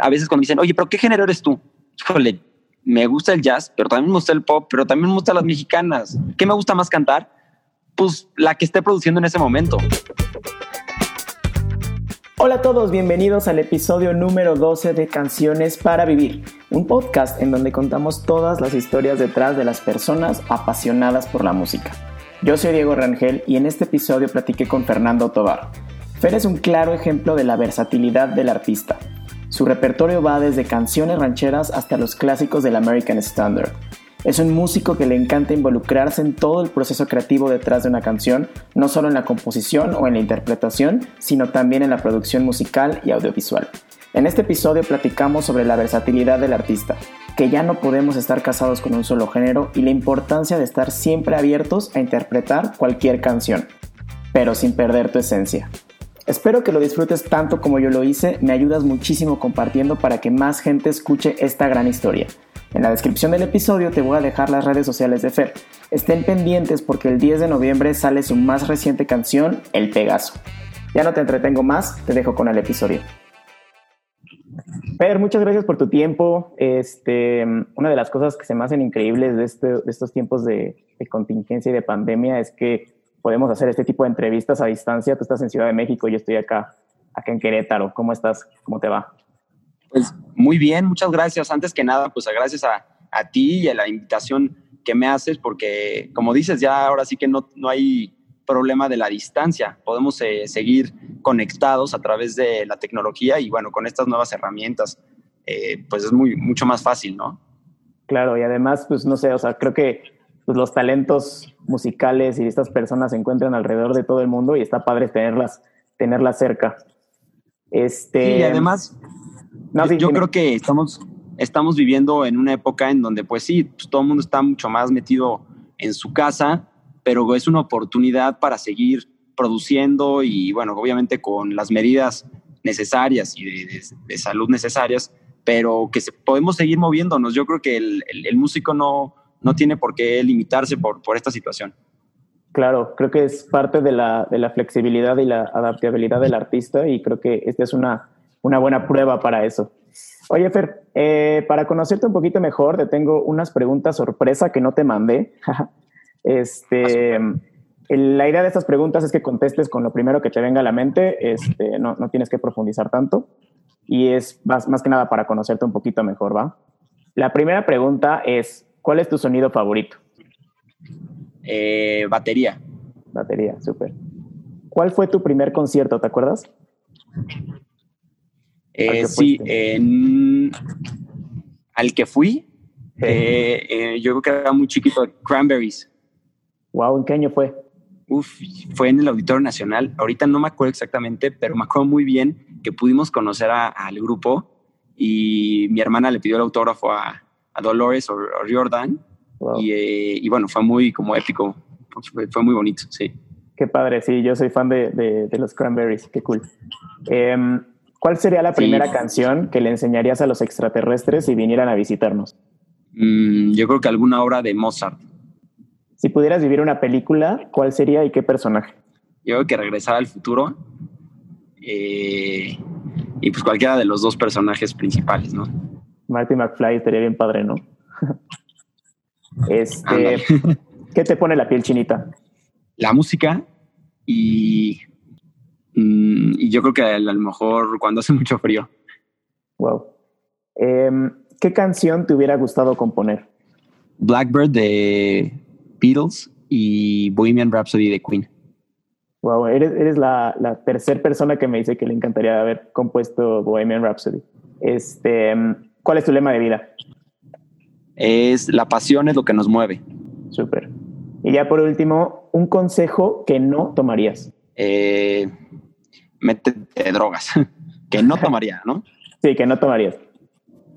a veces cuando me dicen, oye, pero ¿qué género eres tú? Híjole, me gusta el jazz, pero también me gusta el pop, pero también me gustan las mexicanas. ¿Qué me gusta más cantar? Pues la que esté produciendo en ese momento. Hola a todos, bienvenidos al episodio número 12 de Canciones para Vivir, un podcast en donde contamos todas las historias detrás de las personas apasionadas por la música. Yo soy Diego Rangel y en este episodio platiqué con Fernando Tobar. Fer es un claro ejemplo de la versatilidad del artista. Su repertorio va desde canciones rancheras hasta los clásicos del American Standard. Es un músico que le encanta involucrarse en todo el proceso creativo detrás de una canción, no solo en la composición o en la interpretación, sino también en la producción musical y audiovisual. En este episodio platicamos sobre la versatilidad del artista, que ya no podemos estar casados con un solo género y la importancia de estar siempre abiertos a interpretar cualquier canción, pero sin perder tu esencia. Espero que lo disfrutes tanto como yo lo hice, me ayudas muchísimo compartiendo para que más gente escuche esta gran historia. En la descripción del episodio te voy a dejar las redes sociales de Fer. Estén pendientes porque el 10 de noviembre sale su más reciente canción, El Pegaso. Ya no te entretengo más, te dejo con el episodio. Fer, muchas gracias por tu tiempo. Este, una de las cosas que se me hacen increíbles de, este, estos tiempos de contingencia y de pandemia es que podemos hacer este tipo de entrevistas a distancia. Tú estás en Ciudad de México, yo estoy acá, acá en Querétaro. ¿Cómo estás? ¿Cómo te va? Pues muy bien, muchas gracias. Antes que nada, pues gracias a, a ti y a la invitación que me haces, porque como dices, ya ahora sí que no, no hay problema de la distancia. Podemos eh, seguir conectados a través de la tecnología y bueno, con estas nuevas herramientas, eh, pues es muy, mucho más fácil, ¿no? Claro, y además, pues no sé, o sea, creo que pues, los talentos musicales y estas personas se encuentran alrededor de todo el mundo y está padre tenerlas, tenerlas cerca. Este, y además, yo, creo que estamos, estamos viviendo en una época en donde, pues sí, pues, todo el mundo está mucho más metido en su casa, pero es una oportunidad para seguir produciendo y, bueno, obviamente con las medidas necesarias y de, salud necesarias, pero que se, podemos seguir moviéndonos. Yo creo que el, el músico no, no tiene por qué limitarse por, por esta situación. Claro, creo que es parte de la, de la flexibilidad y la adaptabilidad del artista y creo que esta es una, una buena prueba para eso. Oye, Fer, eh, para conocerte un poquito mejor, te tengo unas preguntas sorpresa que no te mandé. este, la idea de estas preguntas es que contestes con lo primero que te venga a la mente, este, no, no tienes que profundizar tanto y es más, más que nada para conocerte un poquito mejor, ¿va? La primera pregunta es, ¿Cuál es tu sonido favorito? Eh, batería. Batería, súper. ¿Cuál fue tu primer concierto, te acuerdas? Eh, sí, al que fui, eh, yo creo que era muy chiquito, Cranberries. Wow, ¿en qué año fue? Uf, fue en el Auditorio Nacional. Ahorita no me acuerdo exactamente, pero me acuerdo muy bien que pudimos conocer al grupo y mi hermana le pidió el autógrafo a, a Dolores o, Jordan. Eh, y, bueno, fue muy como épico, fue, muy bonito, sí. Qué padre, sí, yo soy fan de, de, los Cranberries, qué cool. Em, ¿Cuál sería la primera canción que le enseñarías a los extraterrestres si vinieran a visitarnos? Mm, yo creo que alguna obra de Mozart. Si pudieras vivir una película, ¿cuál sería y qué personaje? Yo creo que regresar al futuro eh, y pues cualquiera de los dos personajes principales, ¿no? Marty McFly estaría bien padre, ¿no? este, ¿Qué te pone la piel chinita? La música y, mm, y yo creo que a lo mejor cuando hace mucho frío. Wow. Em, ¿Qué canción te hubiera gustado componer? Blackbird de Beatles y Bohemian Rhapsody de Queen. Wow, eres, eres la, la tercera persona que me dice que le encantaría haber compuesto Bohemian Rhapsody. Este, em, ¿Cuál es tu lema de vida? Es la pasión es lo que nos mueve. Súper. Y ya por último, un consejo que no tomarías. Eh, métete drogas, que no tomaría, ¿no? sí, que no tomarías.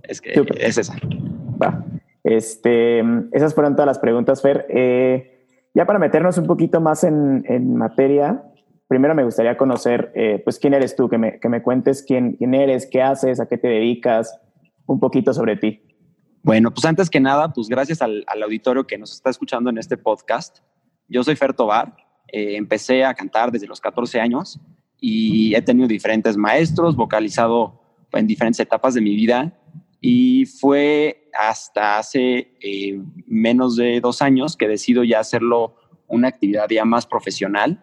Es que es esa. Va. Este, esas fueron todas las preguntas, Fer. Eh, ya para meternos un poquito más en, materia, primero me gustaría conocer, eh, pues, quién eres tú, que me, que me cuentes quién, quién eres, qué haces, a qué te dedicas, un poquito sobre ti. Bueno, pues antes que nada, pues gracias al, auditorio que nos está escuchando en este podcast. Yo soy Fer Tobar, eh, empecé a cantar desde los 14 años y he tenido diferentes maestros, vocalizado en diferentes etapas de mi vida y fue hasta hace eh, menos de dos años que decido ya hacerlo una actividad ya más profesional,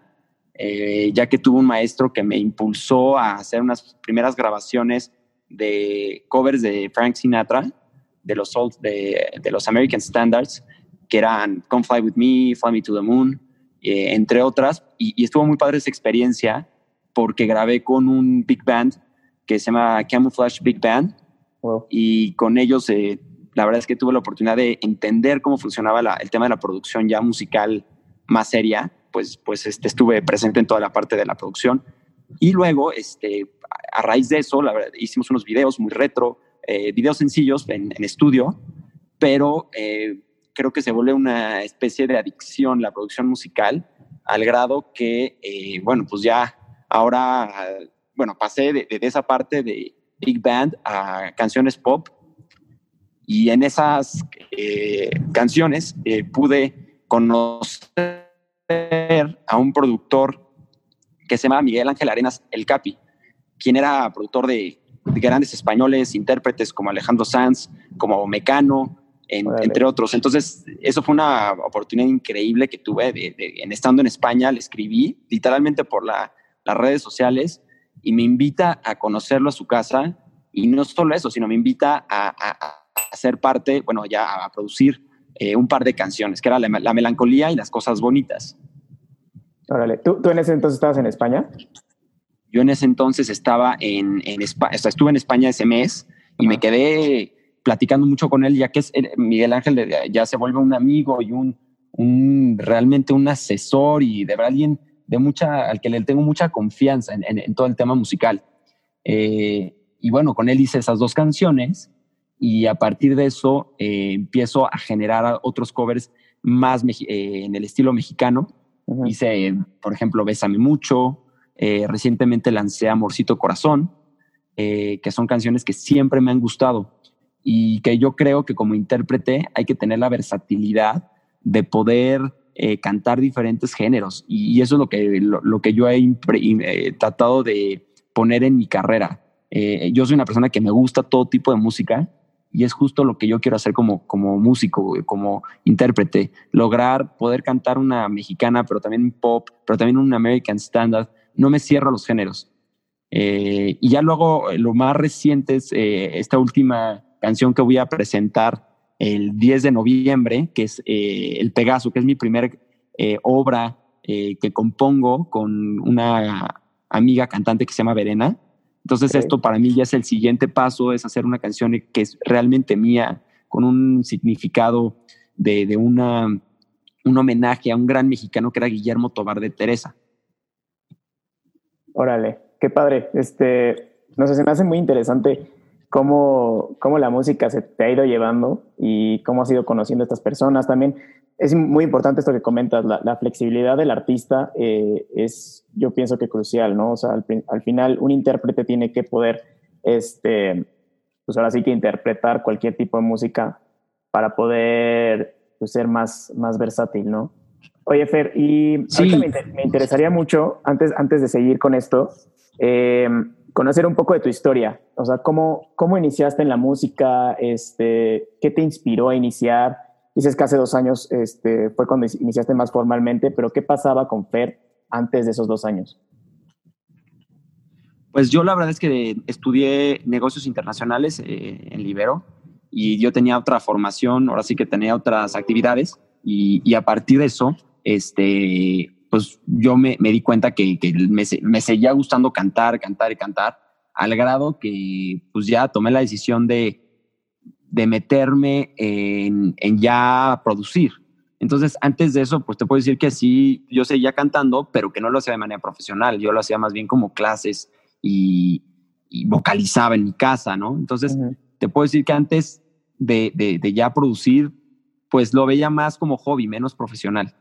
eh, ya que tuve un maestro que me impulsó a hacer unas primeras grabaciones de covers de Frank Sinatra, de los, de, de los American Standards, que eran Come Fly With Me, Fly Me to the Moon, eh, entre otras, y, estuvo muy padre esa experiencia porque grabé con un big band que se llama Camouflage Big Band, y con ellos eh, la verdad es que tuve la oportunidad de entender cómo funcionaba el tema de la producción ya musical más seria, pues, pues este, estuve presente en toda la parte de la producción. Y luego, este, a raíz de eso, la verdad, hicimos unos videos muy retro, eh, videos sencillos en, estudio, pero eh, creo que se vuelve una especie de adicción la producción musical, al grado que, eh, bueno, pues ya ahora, bueno, pasé de, esa parte de big band a canciones pop. Y en esas canciones pude conocer a un productor que se llama Miguel Ángel Arenas El Capi, quien era productor de, grandes españoles, intérpretes como Alejandro Sanz, como Mecano, entre otros. Entonces, eso fue una oportunidad increíble que tuve de, en estando en España, le escribí literalmente por las redes sociales y me invita a conocerlo a su casa y no solo eso, sino me invita a, a, ser parte, bueno, ya a producir eh, un par de canciones, que era la, melancolía y las cosas bonitas. Órale, ¿Tú, ¿Tú, en ese entonces estabas en España? Yo en ese entonces estaba en, en España, estuve en España ese mes y me quedé platicando mucho con él, ya que es, eh, Miguel Ángel ya se vuelve un amigo y un, un realmente un asesor y de verdad alguien de mucha, al que le tengo mucha confianza en, en, todo el tema musical. Eh, y bueno, con él hice esas dos canciones y a partir de eso eh, empiezo a generar otros covers más eh, en el estilo mexicano. Hice, por ejemplo, Bésame Mucho, eh, recientemente lancé Amorcito Corazón, que son canciones que siempre me han gustado y que yo creo que como intérprete hay que tener la versatilidad de poder cantar diferentes géneros y, eso es lo que, lo, que yo he tratado de poner en mi carrera. yo soy una persona que me gusta todo tipo de música, y es justo lo que yo quiero hacer como, como músico, como intérprete, lograr poder cantar una mexicana, pero también pop, pero también un American Standard. No me cierro los géneros. Eh, y ya luego, lo más reciente es eh, esta última canción que voy a presentar el 10 de noviembre, que es eh, El Pegaso, que es mi primer obra que compongo con una amiga cantante que se llama Verena. Entonces esto para mí ya es el siguiente paso, es hacer una canción que es realmente mía, con un significado de, una, un homenaje a un gran mexicano que era Guillermo Tobar de Teresa. Órale, qué padre. Este, no sé, se me hace muy interesante cómo, cómo la música se te ha ido llevando y cómo has ido conociendo a estas personas. También es muy importante esto que comentas, la, flexibilidad del artista eh, es, yo pienso que crucial, ¿no? O sea, al, final un intérprete tiene que poder, este, pues ahora sí que interpretar cualquier tipo de música para poder pues, ser más, más versátil, ¿no? Oye, Fer, y sí. me, interesaría mucho, antes, antes de seguir con esto, eh, conocer un poco de tu historia. O sea, ¿cómo, cómo iniciaste en la música? Este, ¿Qué te inspiró a iniciar? Dices que hace dos años este, fue cuando iniciaste más formalmente, pero ¿qué pasaba con Fer antes de esos dos años? Pues yo la verdad es que estudié negocios internacionales eh, en Libero y yo tenía otra formación, ahora sí que tenía otras actividades y, a partir de eso, este, pues yo me, di cuenta que, me, me, seguía gustando cantar, cantar y cantar, al grado que pues ya tomé la decisión de, de meterme en, ya producir. Entonces, antes de eso, pues te puedo decir que sí, yo seguía cantando, pero que no lo hacía de manera profesional. Yo lo hacía más bien como clases y, vocalizaba en mi casa, ¿no? Entonces, te puedo decir que antes de, de, ya producir, pues lo veía más como hobby, menos profesional.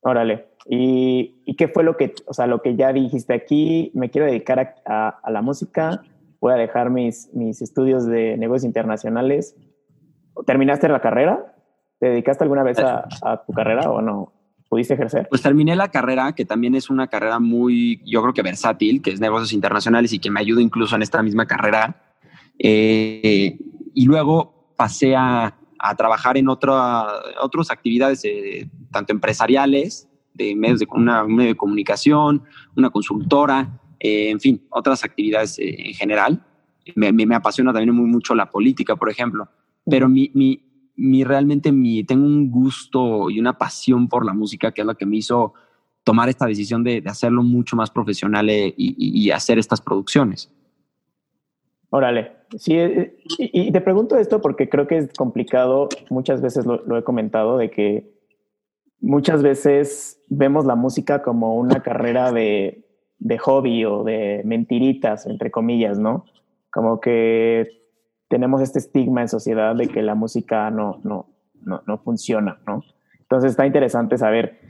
Órale. ¿Y, ¿Y, qué fue lo que, o sea, lo que ya dijiste aquí? Me quiero dedicar a, a la música voy a dejar mis, mis estudios de negocios internacionales. ¿Terminaste la carrera? ¿Te dedicaste alguna vez a, tu carrera o no? pudiste ejercer? Pues terminé la carrera, que también es una carrera muy, yo creo que versátil, que es negocios internacionales y que me ayuda incluso en esta misma carrera. Eh, y luego pasé a, a trabajar en otra, otras actividades, eh, tanto empresariales, de medios de una, un medio de comunicación, una consultora, eh, en fin, otras actividades en general. Me, me, apasiona también muy, mucho la política, por ejemplo. Pero mi, mi, mi realmente mi, tengo un gusto y una pasión por la música que es lo que me hizo tomar esta decisión de, hacerlo mucho más profesional y, y, hacer estas producciones. Órale, sí, eh, y, te pregunto esto porque creo que es complicado, muchas veces lo, he comentado, de que muchas veces vemos la música como una carrera de, de hobby o de mentiritas, entre comillas, ¿no? Como que tenemos este estigma en sociedad de que la música no, no, no, no funciona, ¿no? Entonces está interesante saber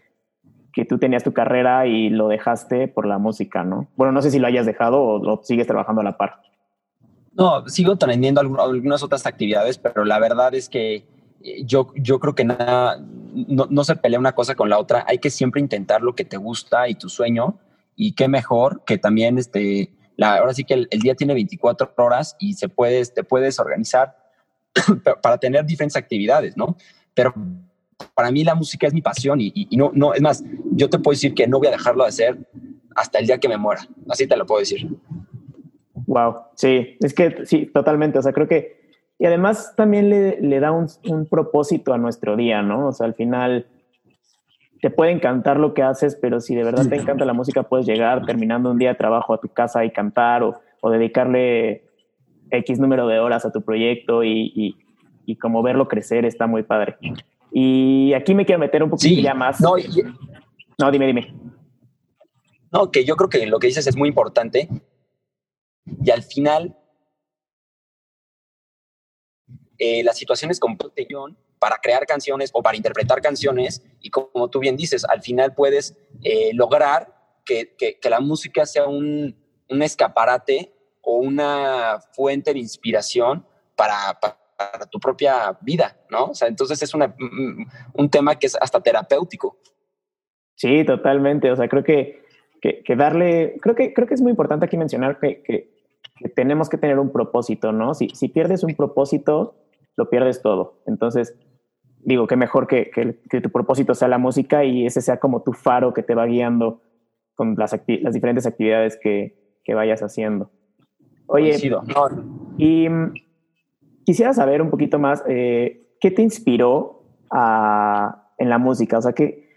que tú tenías tu carrera y lo dejaste por la música, ¿no? Bueno, no sé si lo hayas dejado o lo sigues trabajando a la par. No, sigo teniendo algunas otras actividades, pero la verdad es que eh, yo, yo creo que nada, no, no, se pelea una cosa con la otra. Hay que siempre intentar lo que te gusta y tu sueño. Y qué mejor que también este, ahora sí que el, día tiene 24 horas y se puedes, te puedes organizar para tener diferentes actividades, ¿no? Pero para mí la música es mi pasión y, no, no, es más, yo te puedo decir que no voy a dejarlo de hacer hasta el día que me muera. Así te lo puedo decir. Wow, sí, es que sí, totalmente. O sea, creo que, y además también le, le da un, un propósito a nuestro día, ¿no? O sea, al final te puede encantar lo que haces, pero si de verdad te encanta la música, puedes llegar terminando un día de trabajo a tu casa y cantar o, dedicarle X número de horas a tu proyecto y, como verlo crecer está muy padre. Y aquí me quiero meter un poquito ya más. No, no, dime, dime. No, que yo creo que lo que dices es muy importante. Y al final, eh, las situaciones con protección para crear canciones o para interpretar canciones y como tú bien dices, al final puedes eh, lograr que, que, la música sea un, un, escaparate o una fuente de inspiración para, para, tu propia vida, ¿no? O sea, entonces es una, un tema que es hasta terapéutico. Sí, totalmente. O sea, creo que, que, darle, creo que, creo que es muy importante aquí mencionar que, que, tenemos que tener un propósito, ¿no? Si, si pierdes un propósito, lo pierdes todo. Entonces, digo, qué mejor que, que, tu propósito sea la música y ese sea como tu faro que te va guiando con las, las diferentes actividades que, que, vayas haciendo. Oye, y mm, quisiera saber un poquito más, eh, ¿qué te inspiró a, en la música? O sea, ¿qué,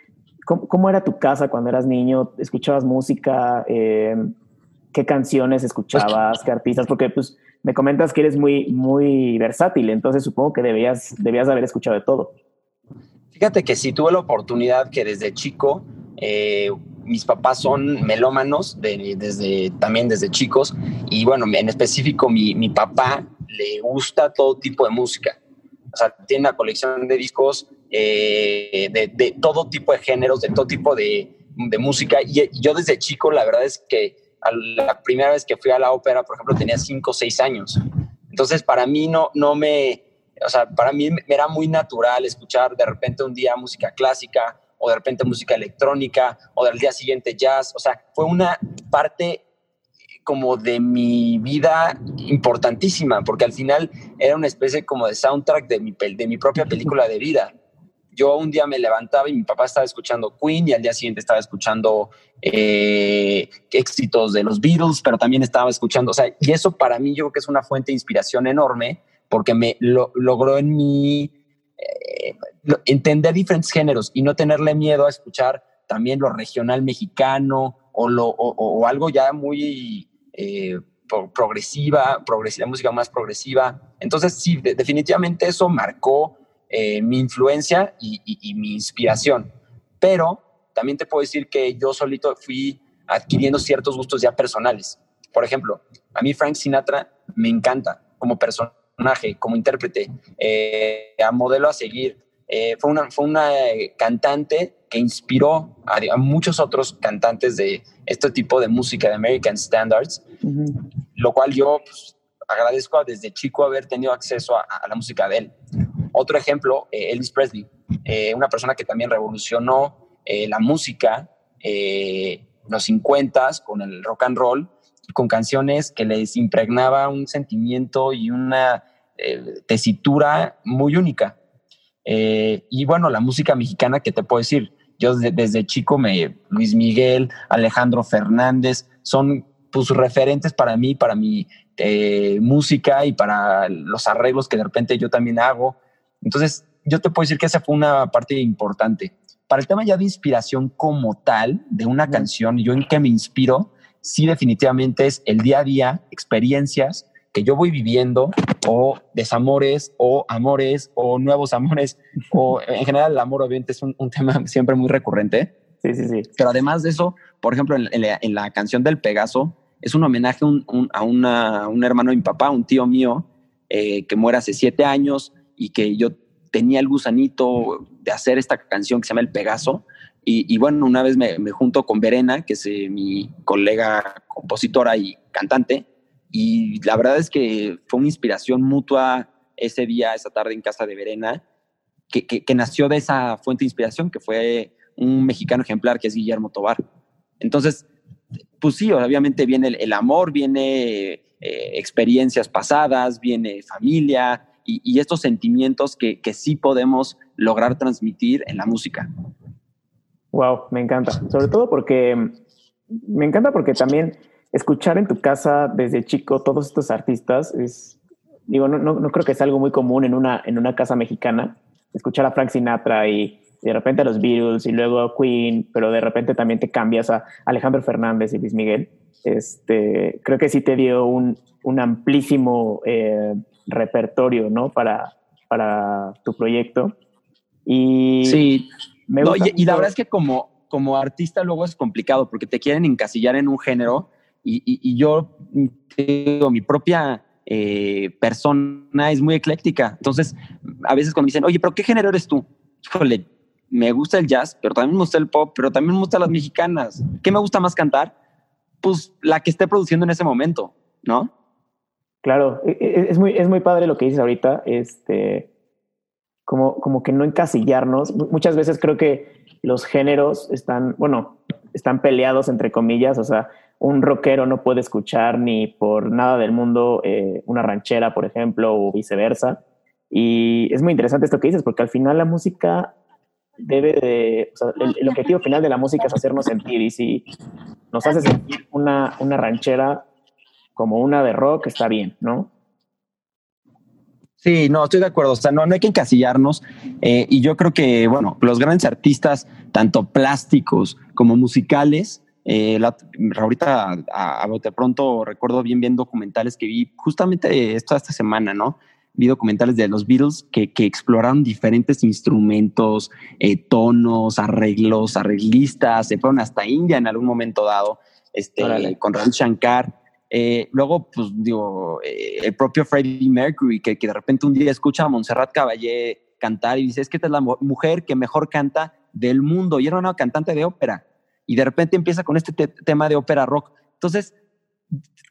cómo, era tu casa cuando eras niño? ¿Escuchabas música? Eh, ¿Qué canciones escuchabas? ¿Qué artistas? Porque pues me comentas que eres muy, muy versátil, entonces supongo que debías, debías haber escuchado de todo. Fíjate que sí tuve la oportunidad que desde chico, eh, mis papás son melómanos desde, también desde chicos, y bueno, en específico mi, mi papá le gusta todo tipo de música. O sea, tiene una colección de discos eh, de, de, todo tipo de géneros, de todo tipo de, de música. Y yo desde chico, la verdad es que la primera vez que fui a la ópera, por ejemplo, tenía 5 o 6 años. Entonces, para mí no, no me, o sea, para mí era muy natural escuchar de repente un día música clásica o de repente música electrónica o del día siguiente jazz. O sea, fue una parte como de mi vida importantísima, porque al final era una especie como de soundtrack de mi, de mi propia película de vida yo un día me levantaba y mi papá estaba escuchando Queen y al día siguiente estaba escuchando eh, éxitos de los Beatles, pero también estaba escuchando, o sea, y eso para mí yo creo que es una fuente de inspiración enorme porque me lo, logró en mí eh, entender diferentes géneros y no tenerle miedo a escuchar también lo regional mexicano o, lo, o, algo ya muy eh, progresiva, progresiva, música más progresiva. Entonces, sí, definitivamente eso marcó eh, mi influencia y, mi inspiración. Pero también te puedo decir que yo solito fui adquiriendo ciertos gustos ya personales. Por ejemplo, a mí Frank Sinatra me encanta como personaje, como intérprete, eh, a modelo a seguir. Eh, fue una, fue una cantante que inspiró a, muchos otros cantantes de este tipo de música, de American Standards, lo cual yo pues, agradezco desde chico haber tenido acceso a, la música de él. Otro ejemplo, eh, Elvis Presley, eh, una persona que también revolucionó eh, la música, eh, los 50 con el rock and roll, con canciones que les impregnaba un sentimiento y una eh, tesitura muy única. y bueno, la música mexicana, ¿qué te puedo decir? Yo desde, chico, me, Luis Miguel, Alejandro Fernández, son pues, referentes para mí, para mi música y para los arreglos que de repente yo también hago. Entonces, yo te puedo decir que esa fue una parte importante. Para el tema ya de inspiración como tal de una canción, yo en qué me inspiro, sí definitivamente es el día a día, experiencias que yo voy viviendo o desamores o amores o nuevos amores o en general el amor obviamente es un, tema siempre muy recurrente. Sí, sí, sí. Pero además de eso, por ejemplo, en, la, canción del Pegaso es un homenaje a, un hermano de mi papá, un tío mío eh, que muere hace siete años y que yo tenía el gusanito de hacer esta canción que se llama El Pegaso. Y, bueno, una vez me, junto con Verena, que es eh, mi colega compositora y cantante, y la verdad es que fue una inspiración mutua ese día, esa tarde en casa de Verena, que, que, nació de esa fuente de inspiración, que fue un mexicano ejemplar que es Guillermo Tobar. Entonces, pues sí, obviamente viene el, amor, viene eh, experiencias pasadas, viene familia, y, estos sentimientos que, que, sí podemos lograr transmitir en la música. Wow, me encanta. Sobre todo porque me encanta porque también escuchar en tu casa desde chico todos estos artistas es, digo, no, no, creo que sea algo muy común en una, en una casa mexicana. Escuchar a Frank Sinatra y de repente a los Beatles y luego a Queen, pero de repente también te cambias a Alejandro Fernández y Luis Miguel. Este, creo que sí te dio un, un amplísimo eh, repertorio, ¿no? Para, para tu proyecto. Y sí, y, la verdad es que como, como artista luego es complicado porque te quieren encasillar en un género y, y, yo digo, mi propia eh, persona es muy ecléctica. Entonces, a veces cuando me dicen, oye, pero ¿qué género eres tú? Híjole, me gusta el jazz, pero también me gusta el pop, pero también me gustan las mexicanas. ¿Qué me gusta más cantar? Pues la que esté produciendo en ese momento, ¿no? Claro, e, e, es muy, es muy padre lo que dices ahorita, este, como, como que no encasillarnos. Muchas veces creo que los géneros están, bueno, están peleados entre comillas, o sea, un rockero no puede escuchar ni por nada del mundo eh, una ranchera, por ejemplo, o viceversa. Y es muy interesante esto que dices, porque al final la música debe de, sea, el, objetivo final de la música es hacernos sentir, y si nos hace sentir una, una ranchera, como una de rock está bien, ¿no? Sí, no, estoy de acuerdo. O sea, no, no hay que encasillarnos. Eh, y yo creo que, bueno, los grandes artistas, tanto plásticos como musicales, eh, ahorita a, de pronto recuerdo bien bien documentales que vi justamente esto esta semana, ¿no? Vi documentales de los Beatles que, que exploraron diferentes instrumentos, eh, tonos, arreglos, arreglistas, se fueron hasta India en algún momento dado, este, con Ravi Shankar. Eh, luego, pues digo, eh, el propio Freddie Mercury, que, que, de repente un día escucha a Montserrat Caballé cantar y dice, es que esta es la mujer que mejor canta del mundo. Y era una cantante de ópera. Y de repente empieza con este tema de ópera rock. Entonces,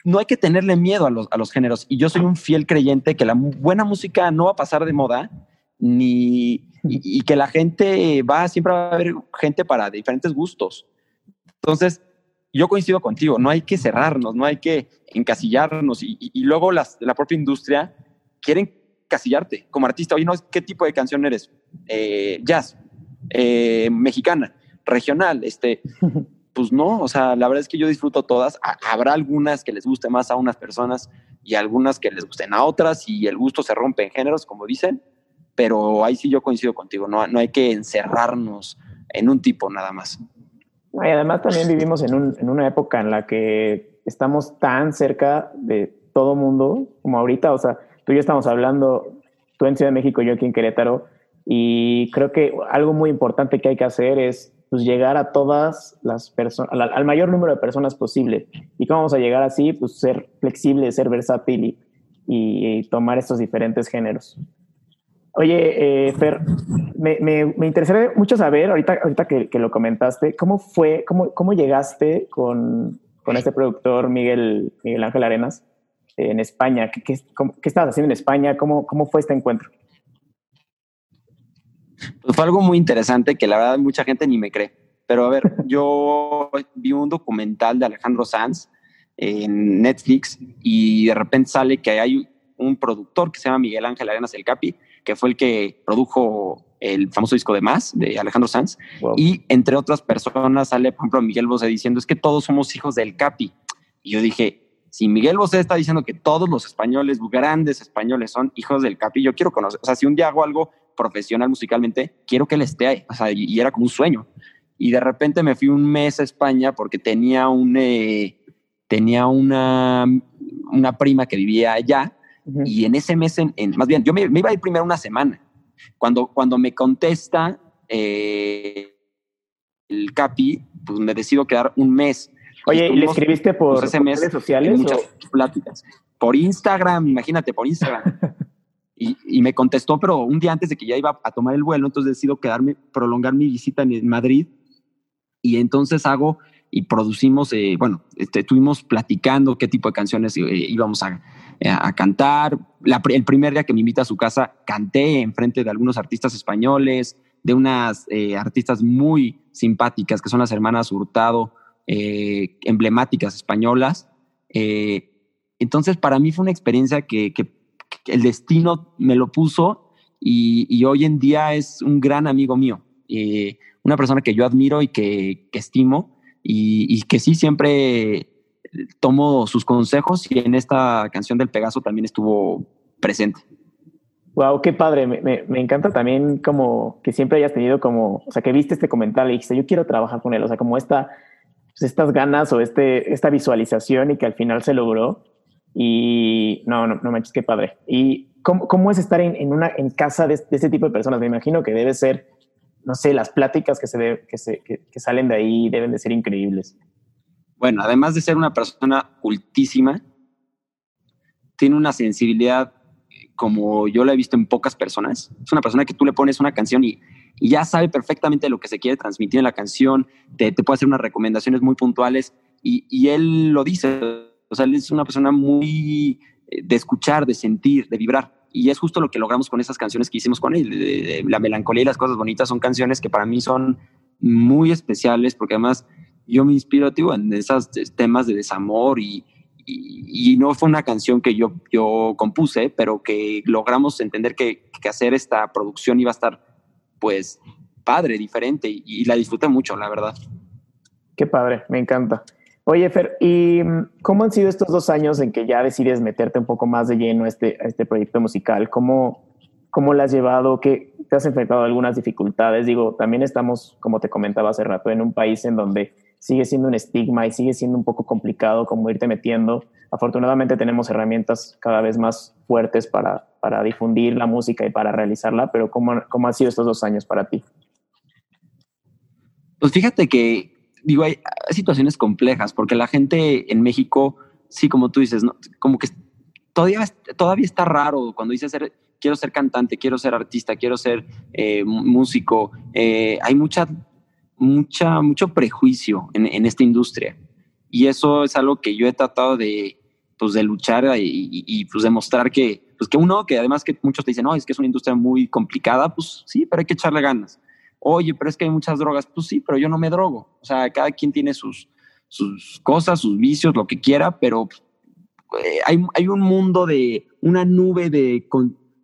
no hay que tenerle miedo a los, a los géneros. Y yo soy un fiel creyente que la buena música no va a pasar de moda, ni, y, y que la gente va, siempre va a haber gente para diferentes gustos. Entonces, yo coincido contigo, no hay que cerrarnos, no hay que encasillarnos y, luego las, la propia industria quieren encasillarte como artista. Oye, no, ¿qué tipo de canción eres? Eh, jazz, eh, mexicana, regional, este, pues no, o sea, la verdad es que yo disfruto todas. Habrá algunas que les guste más a unas personas y algunas que les gusten a otras y el gusto se rompe en géneros, como dicen, pero ahí sí yo coincido contigo, no, no hay que encerrarnos en un tipo nada más. Y además también vivimos en, un, en una época en la que estamos tan cerca de todo mundo como ahorita. O sea, tú y yo estamos hablando, tú en Ciudad de México, yo aquí en Querétaro, y creo que algo muy importante que hay que hacer es pues, llegar a todas las personas, al, mayor número de personas posible. ¿Y cómo vamos a llegar así? Pues ser flexible, ser versátil y tomar estos diferentes géneros. Oye, eh, Fer, me, me, interesaría mucho saber, ahorita, ahorita que, lo comentaste, ¿cómo fue, cómo, cómo llegaste con, este productor Miguel, Miguel Ángel Arenas en España? ¿Qué, qué, estabas haciendo en España? ¿Cómo, ¿Cómo fue este encuentro? Pues fue algo muy interesante que la verdad mucha gente ni me cree. pero a ver, yo vi un documental de Alejandro Sanz en Netflix y de repente sale que hay un productor que se llama Miguel Ángel Arenas El Capi, que fue el que produjo el famoso disco de Más de Alejandro Sanz. Y entre otras personas sale, por ejemplo, Miguel Bosé diciendo es que todos somos hijos del Capi. Y yo dije, si Miguel Bosé está diciendo que todos los españoles, grandes españoles, son hijos del Capi, yo quiero conocer, o sea, si un día hago algo profesional musicalmente, quiero que él esté ahí, o sea, y, era como un sueño. Y de repente me fui un mes a España porque tenía un, eh, tenía una, una prima que vivía allá y en ese mes, en, más bien, yo me, iba a ir primero una semana. Cuando, cuando me contesta eh, el Capi, pues me decido quedar un mes. Oye, ¿y le escribiste por, pues, redes sociales? Muchas pláticas. Por Instagram, imagínate, por Instagram. y, y, me contestó, pero un día antes de que ya iba a tomar el vuelo, entonces decido quedarme, prolongar mi visita en Madrid. Y entonces hago y producimos, eh, bueno, este, estuvimos platicando qué tipo de canciones eh, íbamos a, a cantar. el primer día que me invita a su casa, canté en frente de algunos artistas españoles, de unas eh, artistas muy simpáticas que son las hermanas Hurtado, emblemáticas españolas. entonces, para mí fue una experiencia que, el destino me lo puso y, hoy en día es un gran amigo mío, una persona que yo admiro y que estimo y, que sí siempre tomo sus consejos y en esta canción del Pegaso también estuvo presente. Wow, qué padre. Me, me, encanta también como que siempre hayas tenido como, o sea, que viste este comentario y dijiste, yo quiero trabajar con él. O sea, como esta, pues estas ganas o este, esta visualización y que al final se logró. Y no, no, no manches, qué padre. ¿Y cómo, cómo es estar en, en, una, en casa de, de, este tipo de personas? Me imagino que debe ser no sé, las pláticas que, se que, se, que, salen de ahí deben de ser increíbles. Bueno, además de ser una persona cultísima, tiene una sensibilidad como yo la he visto en pocas personas. Es una persona que tú le pones una canción y, ya sabe perfectamente lo que se quiere transmitir en la canción, te, te puede hacer unas recomendaciones muy puntuales y, y, él lo dice. O sea, él es una persona muy eh, de escuchar, de sentir, de vibrar y es justo lo que logramos con esas canciones que hicimos con él. La melancolía y las cosas bonitas son canciones que para mí son muy especiales porque además yo me inspiro tío, en esos temas de desamor y, y, no fue una canción que yo, yo compuse, pero que logramos entender que, que hacer esta producción iba a estar pues padre, diferente y, la disfruté mucho, la verdad. Qué padre, me encanta. Oye, Fer, ¿y cómo han sido estos dos años en que ya decides meterte un poco más de lleno a este, este proyecto musical? ¿Cómo, ¿Cómo lo has llevado? ¿Qué, ¿Te has enfrentado a algunas dificultades? Digo, también estamos, como te comentaba hace rato, en un país en donde sigue siendo un estigma y sigue siendo un poco complicado como irte metiendo. Afortunadamente tenemos herramientas cada vez más fuertes para, para difundir la música y para realizarla, pero ¿cómo, ¿cómo han sido estos dos años para ti? Pues fíjate que digo, hay, situaciones complejas porque la gente en México, sí, como tú dices, ¿no? como que todavía, todavía está raro cuando dice ser, quiero ser cantante, quiero ser artista, quiero ser eh, músico. Eh, hay mucha, mucha, mucho prejuicio en, en, esta industria. Y eso es algo que yo he tratado de, pues, de luchar y, y, pues demostrar que, pues que uno, que además que muchos te dicen, no, es que es una industria muy complicada, pues sí, pero hay que echarle ganas oye, pero es que hay muchas drogas. Pues sí, pero yo no me drogo. O sea, cada quien tiene sus, sus cosas, sus vicios, lo que quiera, pero eh, hay, hay, un mundo de, una nube de,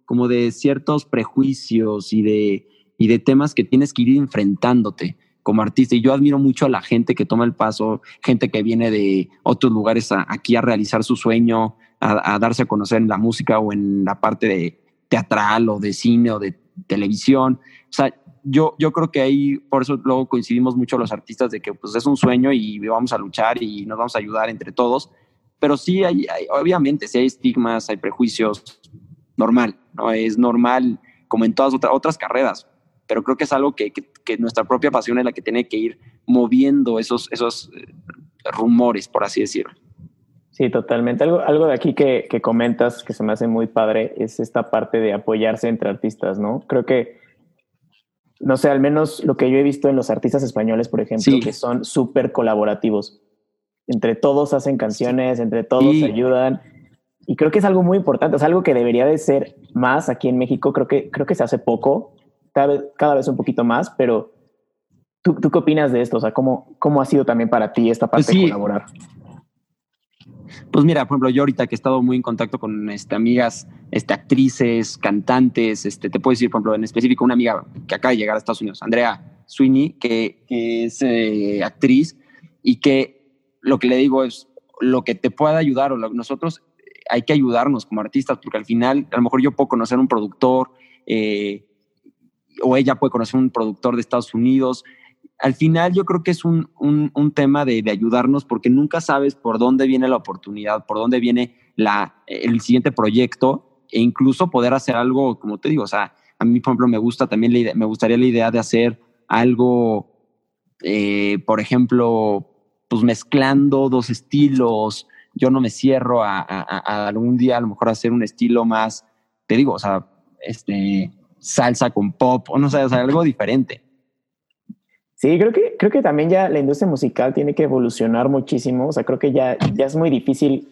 como de ciertos prejuicios y de, y de temas que tienes que ir enfrentándote como artista. Y yo admiro mucho a la gente que toma el paso, gente que viene de otros lugares aquí a realizar su sueño, a, a darse a conocer en la música o en la parte de teatral o de cine o de televisión. O sea, yo, yo creo que ahí, por eso luego coincidimos mucho los artistas de que pues es un sueño y vamos a luchar y nos vamos a ayudar entre todos. Pero sí, hay, obviamente, si hay estigmas, hay prejuicios, normal, ¿no? Es normal como en todas otras otras carreras, pero creo que es algo que, que, nuestra propia pasión es la que tiene que ir moviendo esos, esos eh, rumores, por así decirlo. Sí, totalmente. Algo, algo de aquí que, que, comentas que se me hace muy padre es esta parte de apoyarse entre artistas, ¿no? Creo que no sé, al menos lo que yo he visto en los artistas españoles, por ejemplo, que son súper colaborativos. Entre todos hacen canciones, entre todos ayudan. Y creo que es algo muy importante, es algo que debería de ser más aquí en México. Creo que, creo que se hace poco, cada vez, cada vez un poquito más, pero ¿Tú, ¿Tú, qué opinas de esto? O sea, ¿cómo, cómo ha sido también para ti esta parte de colaborar? Pues mira, por ejemplo, yo ahorita que he estado muy en contacto con este, amigas, este, actrices, cantantes, este, te puedo decir, por ejemplo, en específico, una amiga que acaba de llegar a Estados Unidos, Andrea Sweeney, que, es eh, actriz y que lo que le digo es lo que te pueda ayudar o nosotros hay que ayudarnos como artistas porque al final a lo mejor yo puedo conocer un productor eh, o ella puede conocer un productor de Estados Unidos. Al final yo creo que es un, un, tema de, ayudarnos porque nunca sabes por dónde viene la oportunidad, por dónde viene la, el siguiente proyecto e incluso poder hacer algo, como te digo, o sea, a mí por ejemplo me gusta también, la idea, me gustaría la idea de hacer algo, eh, por ejemplo, pues mezclando dos estilos, yo no me cierro a, algún día a lo mejor hacer un estilo más, te digo, o sea, este, salsa con pop, o no sé, o sea, algo diferente. Sí, creo que, creo que también ya la industria musical tiene que evolucionar muchísimo, o sea, creo que ya, ya es muy difícil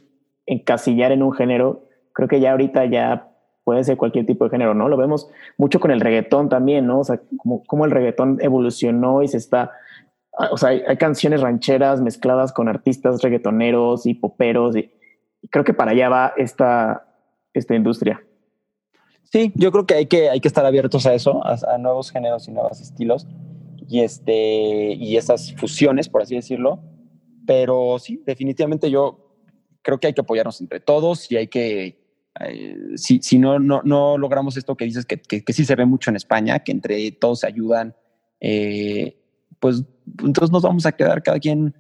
encasillar en un género, creo que ya ahorita ya puede ser cualquier tipo de género, ¿no? Lo vemos mucho con el reggaetón también, ¿no? O sea, como, como el reggaetón evolucionó y se está Ah, o sea, hay, canciones rancheras mezcladas con artistas reggaetoneros y poperos y, creo que para allá va esta, esta industria. Sí, yo creo que hay que, hay que estar abiertos a eso, a, nuevos géneros y nuevos estilos y, este, y esas fusiones, por así decirlo. Pero sí, definitivamente yo creo que hay que apoyarnos entre todos y hay que, eh, si, si no, no, no, logramos esto que dices que, que, sí se ve mucho en España, que entre todos se ayudan, eh, pues entonces nos vamos a quedar cada quien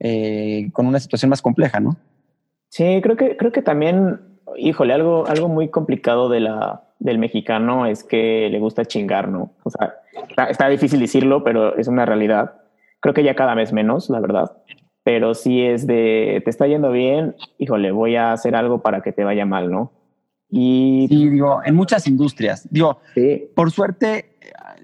eh, con una situación más compleja, ¿no? Sí, creo que, creo que también, híjole, algo, algo muy complicado de la, del mexicano es que le gusta chingar, ¿no? O sea, está, difícil decirlo, pero es una realidad. Creo que ya cada vez menos, la verdad. Pero si es de, te está yendo bien, híjole, voy a hacer algo para que te vaya mal, ¿no? Y sí, digo, en muchas industrias. Digo, por suerte,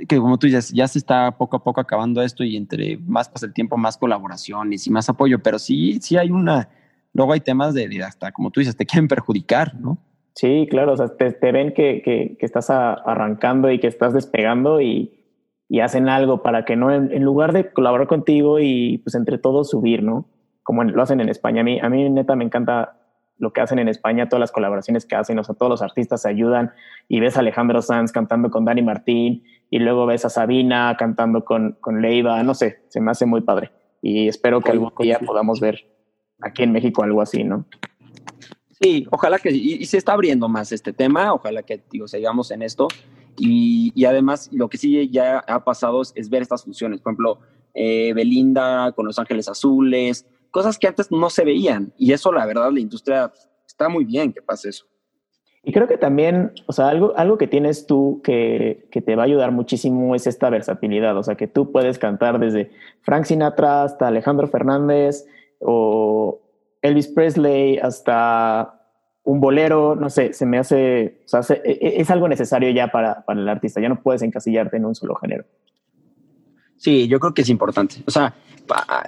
que como tú dices, ya se está poco a poco acabando esto y entre más pasa el tiempo, más colaboraciones y más apoyo, pero sí, sí hay una, luego hay temas de, hasta, como tú dices, te quieren perjudicar, ¿no? Sí, claro, o sea, te, ven que, que, que, estás arrancando y que estás despegando y, y hacen algo para que no, en, lugar de colaborar contigo y pues entre todos subir, ¿no? Como lo hacen en España. A mí, a mí neta me encanta lo que hacen en España, todas las colaboraciones que hacen, o sea, todos los artistas se ayudan y ves a Alejandro Sanz cantando con Dani Martín y luego ves a Sabina cantando con, con Leiva, no sé, se me hace muy padre y espero que algún día podamos ver aquí en México algo así, ¿no? Sí, ojalá que, y, se está abriendo más este tema, ojalá que, digo, sigamos en esto y, y además lo que sí ya ha pasado es, ver estas funciones, por ejemplo, eh, Belinda con Los Ángeles Azules, cosas que antes no se veían. Y eso, la verdad, la industria está muy bien que pase eso. Y creo que también, o sea, algo, algo que tienes tú que, que, te va a ayudar muchísimo es esta versatilidad. O sea, que tú puedes cantar desde Frank Sinatra hasta Alejandro Fernández o Elvis Presley hasta un bolero, no sé, se me hace, o sea, e, e, es algo necesario ya para, para el artista. Ya no puedes encasillarte en un solo género. Sí, yo creo que es importante. O sea,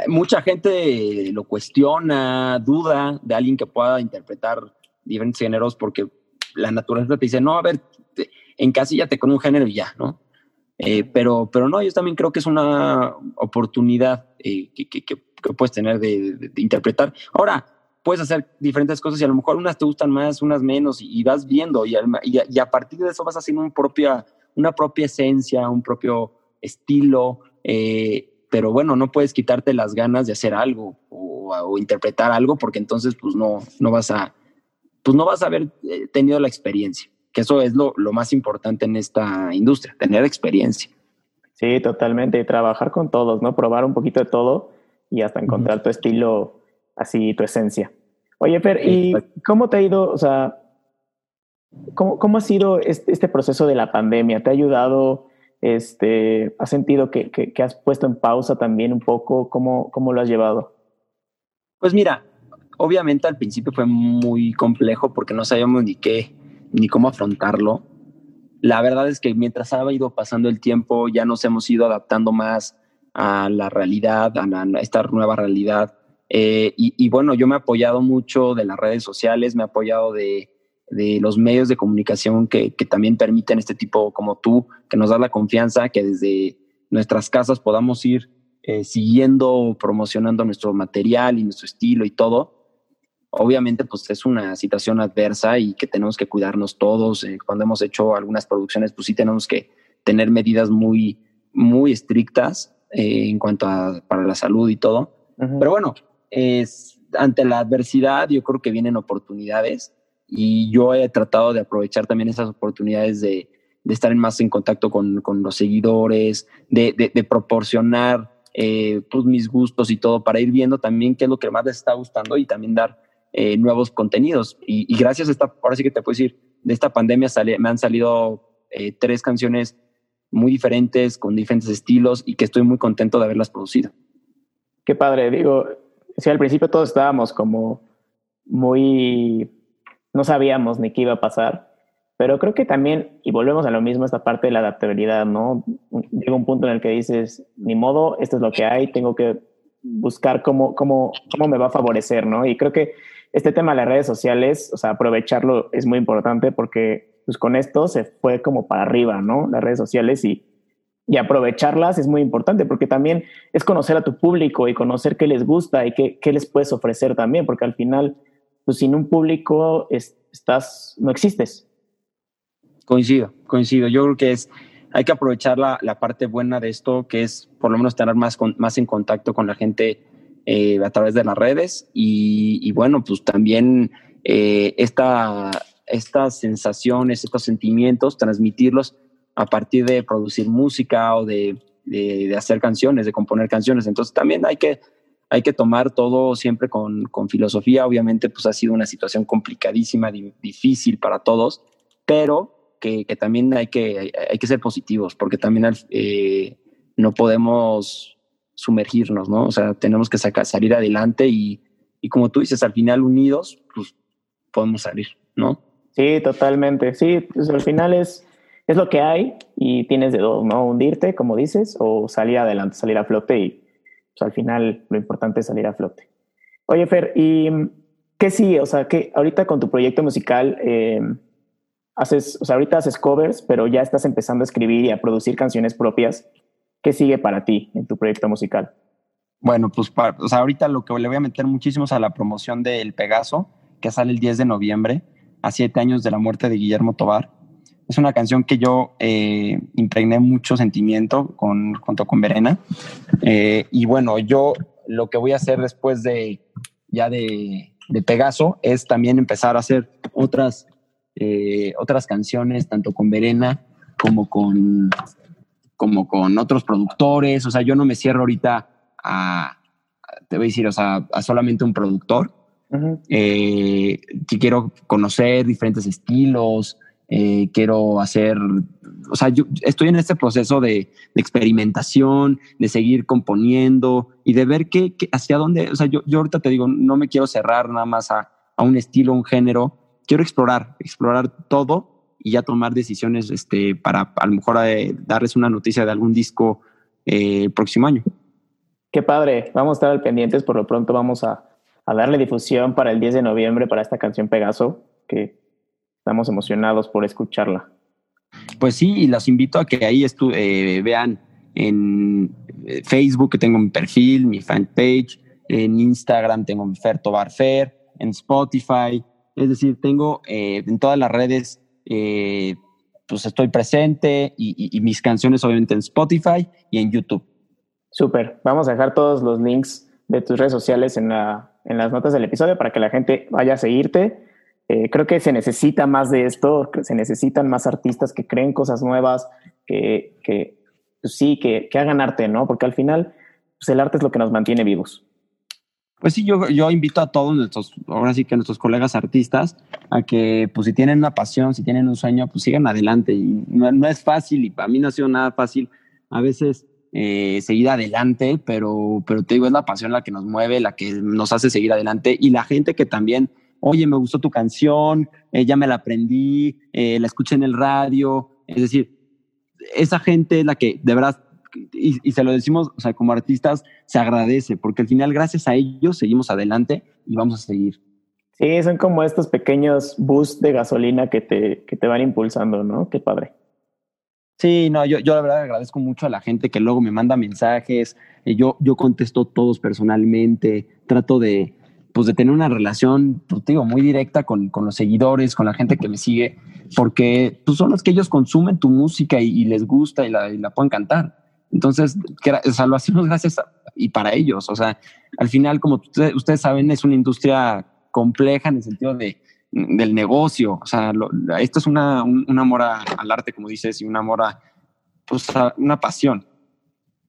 mucha gente lo cuestiona, duda de alguien que pueda interpretar diferentes géneros porque la naturaleza te dice, no, a ver, encasíllate con un género y ya, ¿no? Eh, pero, pero no, yo también creo que es una oportunidad eh, que, puedes tener de, interpretar. Ahora, puedes hacer diferentes cosas y a lo mejor unas te gustan más, unas menos y, vas viendo y, a partir de eso vas haciendo propia, una propia esencia, un propio estilo. Eh, pero bueno, no puedes quitarte las ganas de hacer algo o, interpretar algo porque entonces pues no, no vas a, pues no vas a haber eh, tenido la experiencia, que eso es lo, lo más importante en esta industria, tener experiencia. Sí, totalmente, y trabajar con todos, ¿no? Probar un poquito de todo y hasta encontrar tu estilo, así, tu esencia. Oye, Fer, ¿y cómo te ha ido, o sea, cómo, cómo ha sido este, este proceso de la pandemia? ¿Te ha ayudado? Este, ¿Has sentido que, que, has puesto en pausa también un poco? ¿Cómo, ¿Cómo lo has llevado? Pues mira, obviamente al principio fue muy complejo porque no sabíamos ni qué, ni cómo afrontarlo. La verdad es que mientras ha ido pasando el tiempo, ya nos hemos ido adaptando más a la realidad, a, esta nueva realidad. Eh, y, y, bueno, yo me he apoyado mucho de las redes sociales, me he apoyado de, de los medios de comunicación que, que, también permiten este tipo como tú, que nos da la confianza, que desde nuestras casas podamos ir eh, siguiendo, promocionando nuestro material y nuestro estilo y todo. Obviamente, pues es una situación adversa y que tenemos que cuidarnos todos. Eh, cuando hemos hecho algunas producciones, pues sí tenemos que tener medidas muy, muy estrictas eh, en cuanto a para la salud y todo. Pero bueno, es, ante la adversidad yo creo que vienen oportunidades y yo he tratado de aprovechar también esas oportunidades de, de estar más en contacto con, con los seguidores, de, de, proporcionar eh, pues mis gustos y todo para ir viendo también qué es lo que más les está gustando y también dar eh, nuevos contenidos. Y, gracias a esta, ahora sí que te puedo decir, de esta pandemia sale, me han salido eh, tres canciones muy diferentes, con diferentes estilos y que estoy muy contento de haberlas producido. Qué padre, digo, si al principio todos estábamos como muy, no sabíamos ni qué iba a pasar, pero creo que también, y volvemos a lo mismo, esta parte de la adaptabilidad, ¿no? Llega un punto en el que dices, ni modo, esto es lo que hay, tengo que buscar cómo, cómo, cómo me va a favorecer, ¿no? Y creo que este tema de las redes sociales, o sea, aprovecharlo es muy importante porque pues con esto se fue como para arriba, ¿no? Las redes sociales y, y aprovecharlas es muy importante porque también es conocer a tu público y conocer qué les gusta y qué, qué les puedes ofrecer también, porque al final, pues sin un público estás, no existes. Coincido, coincido. Yo creo que es, hay que aprovechar la, la parte buena de esto, que es por lo menos tener más, más en contacto con la gente eh, a través de las redes y, bueno, pues también eh, esta, estas sensaciones, estos sentimientos, transmitirlos a partir de producir música o de, de, hacer canciones, de componer canciones. Entonces también hay que, hay que tomar todo siempre con, con filosofía. Obviamente pues ha sido una situación complicadísima, difícil para todos, pero que, también hay que, hay que ser positivos, porque también eh, no podemos sumergirnos, ¿no? O sea, tenemos que sacar, salir adelante y, y como tú dices, al final unidos, pues podemos salir, ¿no? Sí, totalmente. Sí, pues al final es, es lo que hay y tienes de dos, ¿no? Hundirte, como dices, o salir adelante, salir a flote y pues, al final lo importante es salir a flote. Oye, Fer, ¿y qué sigue? O sea, que ahorita con tu proyecto musical, eh, haces, o sea, ahorita haces covers, pero ya estás empezando a escribir y a producir canciones propias. ¿Qué sigue para ti en tu proyecto musical? Bueno, pues o sea, ahorita lo que le voy a meter muchísimo es a la promoción del Pegaso, que sale el 10 de noviembre, a siete años de la muerte de Guillermo Tobar. Es una canción que yo eh, impregné mucho sentimiento con, junto con Verena. Eh, y bueno, yo lo que voy a hacer después de ya de, de Pegaso es también empezar a hacer otras eh, otras canciones, tanto con Verena como con, como con otros productores. O sea, yo no me cierro ahorita a, te voy a decir, o sea, a solamente un productor. Eh, quiero conocer diferentes estilos, eh, quiero hacer, o sea, yo estoy en este proceso de, experimentación, de seguir componiendo y de ver qué, hacia dónde, o sea, yo, yo ahorita te digo, no me quiero cerrar nada más a, a un estilo, un género, quiero explorar, explorar todo y ya tomar decisiones este, para a lo mejor eh, darles una noticia de algún disco eh, el próximo año. Qué padre, vamos a estar al pendientes, por lo pronto vamos a, a, darle difusión para el 10 de noviembre para esta canción Pegaso, que estamos emocionados por escucharla. Pues sí, y los invito a que ahí eh, vean en Facebook que tengo mi perfil, mi fanpage, en Instagram tengo mi Fer Tobar Fer, en Spotify, es decir, tengo eh, en todas las redes, eh, pues estoy presente y, mis canciones obviamente en Spotify y en YouTube. Súper. Vamos a dejar todos los links de tus redes sociales en, la, en las notas del episodio para que la gente vaya a seguirte. Eh, creo que se necesita más de esto, se necesitan más artistas que creen cosas nuevas, que, que pues sí, que, que, hagan arte, ¿no? Porque al final, pues el arte es lo que nos mantiene vivos. Pues sí, yo, yo invito a todos nuestros, ahora sí que nuestros colegas artistas, a que pues si tienen una pasión, si tienen un sueño, pues sigan adelante. Y no, no es fácil y para mí no ha sido nada fácil a veces eh, seguir adelante, pero, pero te digo, es la pasión la que nos mueve, la que nos hace seguir adelante y la gente que también, oye, me gustó tu canción, eh, ya me la aprendí, eh, la escuché en el radio, es decir, esa gente es la que de verdad y, se lo decimos, o sea, como artistas, se agradece, porque al final, gracias a ellos, seguimos adelante y vamos a seguir. Sí, son como estos pequeños boosts de gasolina que te, que te van impulsando, ¿no? Qué padre. Sí, no, yo, yo la verdad agradezco mucho a la gente que luego me manda mensajes, y yo, yo contesto todos personalmente, trato de, pues de tener una relación, pues, digo, muy directa con, con, los seguidores, con la gente que me sigue, porque pues, son los que ellos consumen tu música y, les gusta y la, y la, pueden cantar. Entonces, o sea, lo hacemos gracias y para ellos. O sea, al final, como ustedes saben, es una industria compleja en el sentido de, del negocio. O sea, esto es una, un, amor al arte, como dices, y un amor a, pues, una pasión.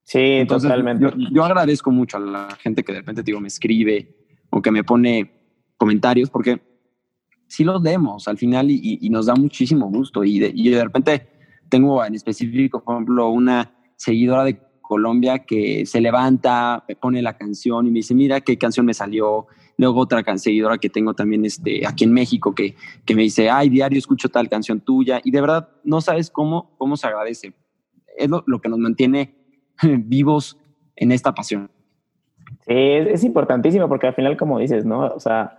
Sí, totalmente. Yo, agradezco mucho a la gente que de repente digo, me escribe o que me pone comentarios, porque sí los leemos al final y, nos da muchísimo gusto. Y de, y de repente tengo en específico, por ejemplo, una seguidora de Colombia que se levanta, me pone la canción y me dice, mira qué canción me salió. Luego otra seguidora que tengo también este, aquí en México que, que me dice, ay, diario escucho tal canción tuya. Y de verdad no sabes cómo, cómo se agradece. Es lo, que nos mantiene vivos en esta pasión. Sí, es, es, importantísimo porque al final, como dices, ¿no? O sea,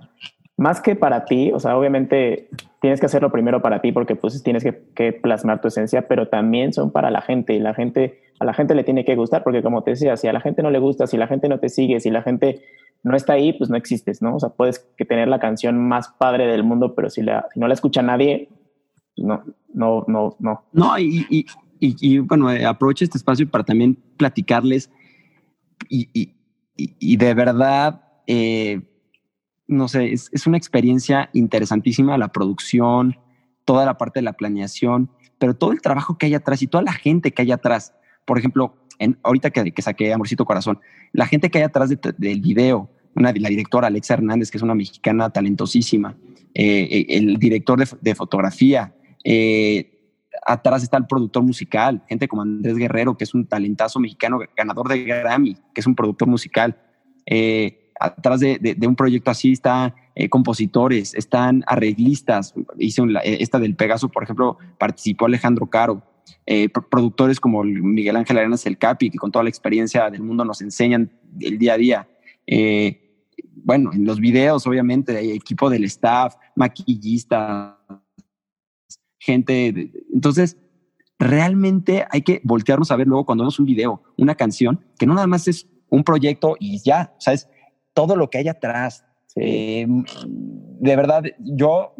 más que para ti, o sea, obviamente tienes que hacerlo primero para ti porque pues tienes que, que, plasmar tu esencia, pero también son para la gente y la gente, a la gente le tiene que gustar porque como te decía, si a la gente no le gusta, si la gente no te sigue, si la gente no está ahí, pues no existes, ¿no? O sea, puedes que tener la canción más padre del mundo, pero si, la, si no la escucha nadie, pues no, no, no, no. No, y, y, y, bueno, eh, aprovecho este espacio para también platicarles y, y de verdad... Eh, no sé, es, es, una experiencia interesantísima la producción, toda la parte de la planeación, pero todo el trabajo que hay atrás y toda la gente que hay atrás. Por ejemplo, en, ahorita que, que saqué Amorcito Corazón, la gente que hay atrás del video, la directora Alexa Hernández, que es una mexicana talentosísima, eh, eh, el director de, fotografía, eh, atrás está el productor musical, gente como Andrés Guerrero, que es un talentazo mexicano, ganador de Grammy, que es un productor musical. Atrás de, un proyecto así están eh, compositores, están arreglistas. Hice eh, esta del Pegaso, por ejemplo, participó Alejandro Caro. Eh, productores como Miguel Ángel Arenas El Capi, que con toda la experiencia del mundo nos enseñan el día a día. bueno, en los videos, obviamente, hay equipo del staff, maquillistas, gente. entonces, realmente hay que voltearnos a ver luego cuando vemos un video, una canción, que no nada más es un proyecto y ya, ¿sabes? Todo lo que hay atrás. Eh, de verdad, yo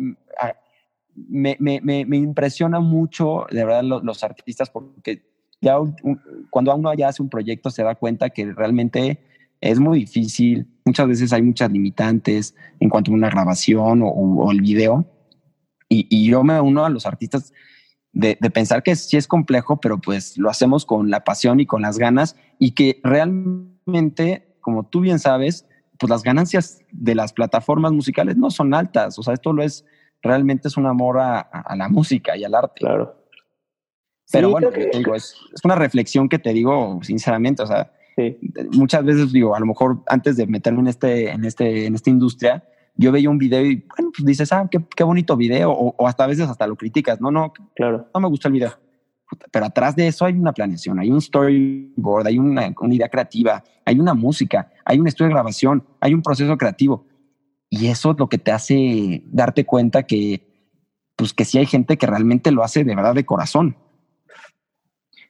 me, me, me, impresiona mucho, de verdad, los, artistas, porque ya cuando uno ya hace un proyecto se da cuenta que realmente es muy difícil. Muchas veces hay muchas limitantes en cuanto a una grabación o, el video. Y, y, yo me uno a los artistas de, de, pensar que sí es complejo, pero pues lo hacemos con la pasión y con las ganas y que realmente, como tú bien sabes, pues las ganancias de las plataformas musicales no son altas. O sea, esto lo es, realmente es un amor a, la música y al arte. Claro. Pero bueno, digo, es, una reflexión que te digo sinceramente, o sea, muchas veces digo, a lo mejor antes de meterme en este, en este, en esta industria, yo veía un video y bueno, pues dices, ah, qué, qué bonito video, o, o, hasta a veces hasta lo criticas, no, no, claro, no me gusta el video pero atrás de eso hay una planeación, hay un storyboard, hay una, idea creativa, hay una música, hay un estudio de grabación, hay un proceso creativo. Y eso es lo que te hace darte cuenta que, pues que sí hay gente que realmente lo hace de verdad de corazón.